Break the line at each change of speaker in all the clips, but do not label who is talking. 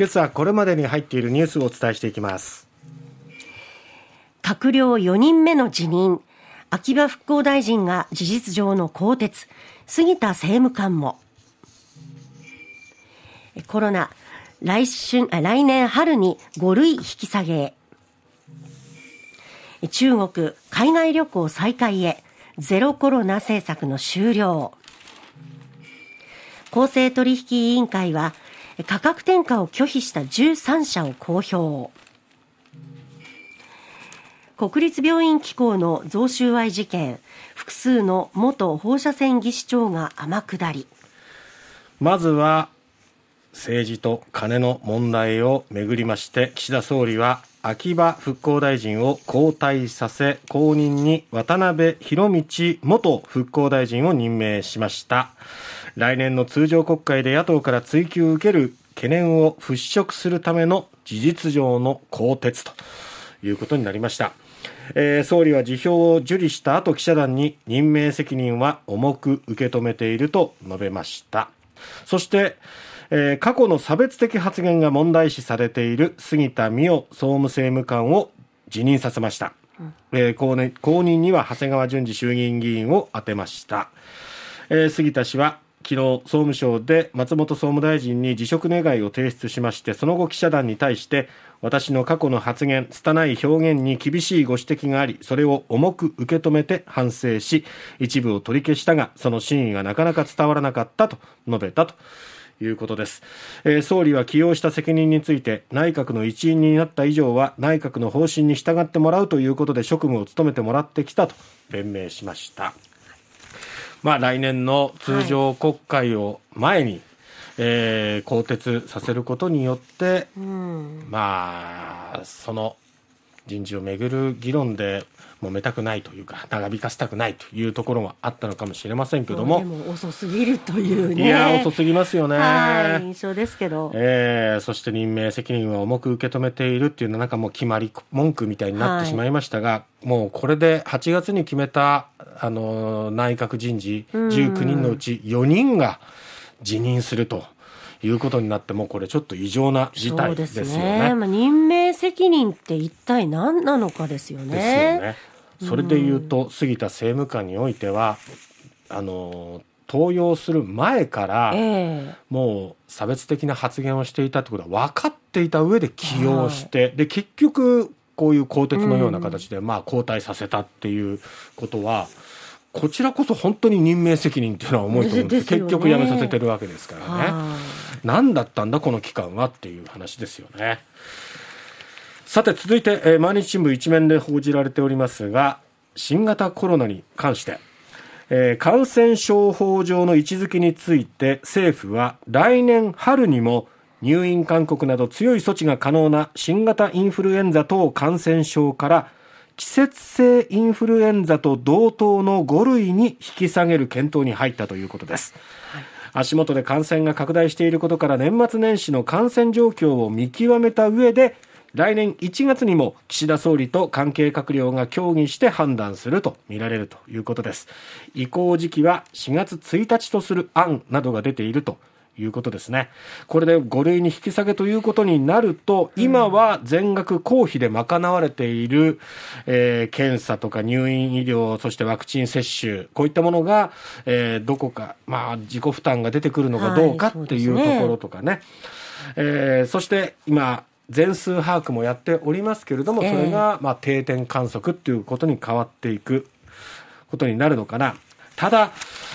今朝これまでに入っているニュースをお伝えしていきます。
閣僚4人目の辞任。秋葉復興大臣が事実上の更迭。杉田政務官も。コロナ。来春来年春に5類引き下げ。中国。海外旅行再開へ。ゼロコロナ政策の終了。公正取引委員会は価格転嫁を拒否した13社を公表。国立病院機構の贈収賄事件複数の元放射線技師長が天下り。
まずは政治と金の問題をめぐりまして岸田総理は秋葉復興大臣を交代させ後任に渡辺博道元復興大臣を任命しました。来年の通常国会で野党から追及を受ける懸念を払拭するための事実上の更迭ということになりました、えー、総理は辞表を受理した後記者団に任命責任は重く受け止めていると述べました。そしてえー、過去の差別的発言が問題視されている杉田水脈総務政務官を辞任させました、うん、えー、後任には長谷川淳二衆議院議員を充てました、えー、杉田氏は昨日総務省で松本総務大臣に辞職願を提出しましてその後記者団に対して私の過去の発言拙い表現に厳しいご指摘がありそれを重く受け止めて反省し一部を取り消したがその真意がなかなか伝わらなかったと述べたということです、えー、総理は起用した責任について内閣の一員になった以上は内閣の方針に従ってもらうということで職務を務めてもらってきたと弁明しました。まあ来年の通常国会を前に、はい、えー、更迭させることによって、うん、まあその人事をめぐる議論で揉めたくないというか長引かせたくないというところがあったのかもしれませんけども。
も遅すぎるという
ね。いや遅すぎますよね。
印象ですけど、
えー、そして任命責任は重く受け止めているっていうのはなんかもう決まり文句みたいになってしまいましたが、はい、もうこれで8月に決めたあの内閣人事19人のうち4人が辞任すると。いうことになってもこれちょっと異常な事態ですよね。ね。まあ、
任命責任って一体何なのかですよね。ですよね。
それでいうと、杉田政務官においてはあの登用する前から、もう差別的な発言をしていたってことは分かっていた上で起用して、はい、で結局こういう更迭のような形で、まあ交代させたっていうことは。こちらこそ本当に任命責任っていうのは重いと思うんです、ね、結局辞めさせてるわけですからね。何だったんだこの期間はっていう話ですよね。さて続いて、えー、毎日新聞一面で報じられておりますが新型コロナに関して、えー、感染症法上の位置づけについて政府は来年春にも入院勧告など強い措置が可能な新型インフルエンザ等感染症から季節性インフルエンザと同等の5類に引き下げる検討に入ったということです。足元で感染が拡大していることから年末年始の感染状況を見極めた上で来年1月にも岸田総理と関係閣僚が協議して判断するとみられるということです移行時期は4月1日とする案などが出ているということですね。これで5類に引き下げということになると、今は全額公費で賄われている、えー、検査とか入院医療、そしてワクチン接種、こういったものが、えー、どこか、まあ、自己負担が出てくるのかどうかっていうところとかね。はい、ねえー、そして今、全数把握もやっておりますけれども、それがまあ定点観測っていうことに変わっていくことになるのかな。ただ、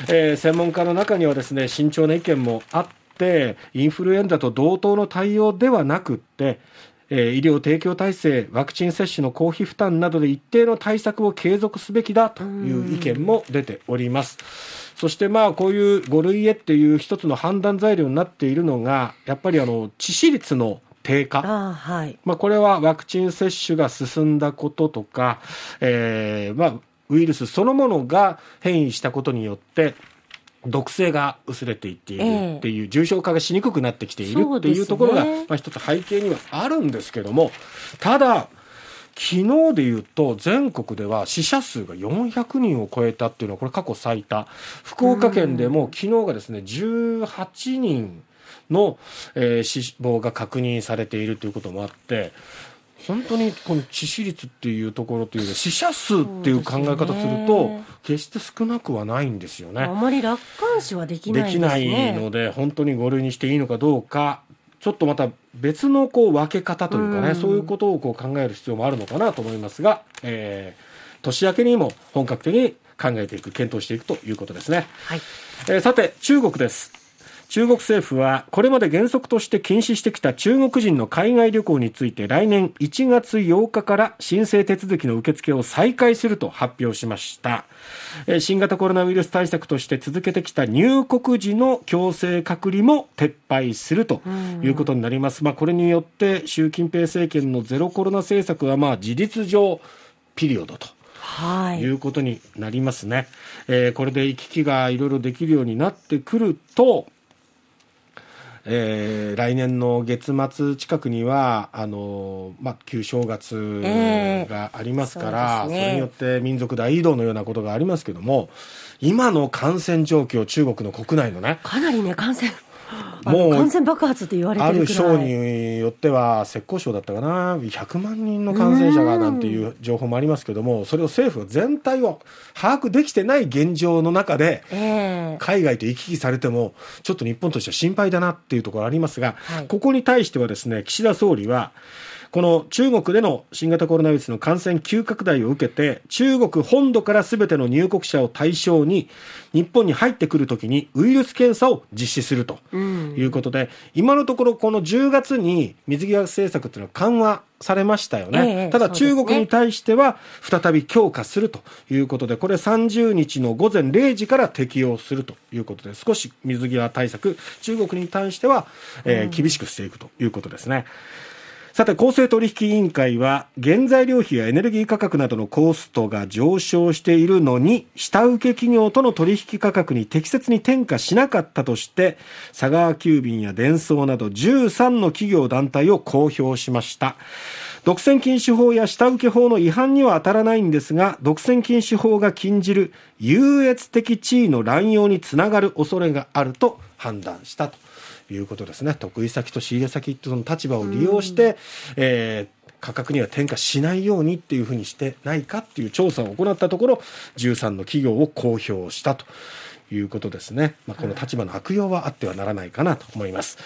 えー、専門家の中にはですね、慎重な意見もあって、インフルエンザと同等の対応ではなくって、えー、医療提供体制、ワクチン接種の公費負担などで一定の対策を継続すべきだという意見も出ております。そしてまあこういう5類へっていう一つの判断材料になっているのが、やっぱりあの致死率の低下、はい、まあ、これはワクチン接種が進んだこととか、えーまあ、ウイルスそのものが変異したことによって毒性が薄れていっているっていう、えー、重症化がしにくくなってきているっていうところが、ね、まあ、一つ背景にはあるんですけどもただ昨日でいうと全国では死者数が400人を超えたっていうのはこれ過去最多。福岡県でも昨日がですね18人の、えー、死亡が確認されているということもあって本当にこの致死率っていうところという死者数っていう考え方すると、決して少なくはないんですよね。
あまり楽観視はできない
で、ね、きないので本当に5類にしていいのかどうかちょっとまた別のこう分け方というかね、うそういうことをこう考える必要もあるのかなと思いますが、えー、年明けにも本格的に考えていく検討していくということですね。はい、えー、さて中国です。中国政府はこれまで原則として禁止してきた中国人の海外旅行について来年1月8日から申請手続きの受付を再開すると発表しました。新型コロナウイルス対策として続けてきた入国時の強制隔離も撤廃するということになります、まあ、これによって習近平政権のゼロコロナ政策はまあ事実上ピリオドとはい、いうことになりますね、えー、これで行き来がいろいろできるようになってくると、えー、来年の月末近くにはあの、まあ、旧正月がありますから、えーそね、それによって民族大移動のようなことがありますけども今の感染状況中国の国内のね
かなりね感染もう感染爆発って言われて
ある省によっては浙江省だったかな100万人の感染者がなんていう情報もありますけどもそれを政府が全体を把握できてない現状の中で、海外と行き来されてもちょっと日本としては心配だなっていうところありますが、ここに対してはですね岸田総理はこの中国での新型コロナウイルスの感染急拡大を受けて、中国本土からすべての入国者を対象に、日本に入ってくるときにウイルス検査を実施するということで、うん、今のところこの10月に水際政策というのは緩和されましたよね。ええ、ただ中国に対しては再び強化するということで、これ30日の午前0時から適用するということで、少し水際対策、中国に対しては、えー、厳しくしていくということですね。さて、公正取引委員会は、原材料費やエネルギー価格などのコストが上昇しているのに、下請け企業との取引価格に適切に転嫁しなかったとして、佐川急便やデンソーなど13の企業団体を公表しました。独占禁止法や下請け法の違反には当たらないんですが、独占禁止法が禁じる優越的地位の乱用につながる恐れがあると判断したと。いうことですね。得意先と仕入れ先との立場を利用して、うん、えー価格には転嫁しないようにっていうふうにしてないかっていう調査を行ったところ13の企業を公表したということですね、まあ、この立場の悪用はあってはならないかなと思います。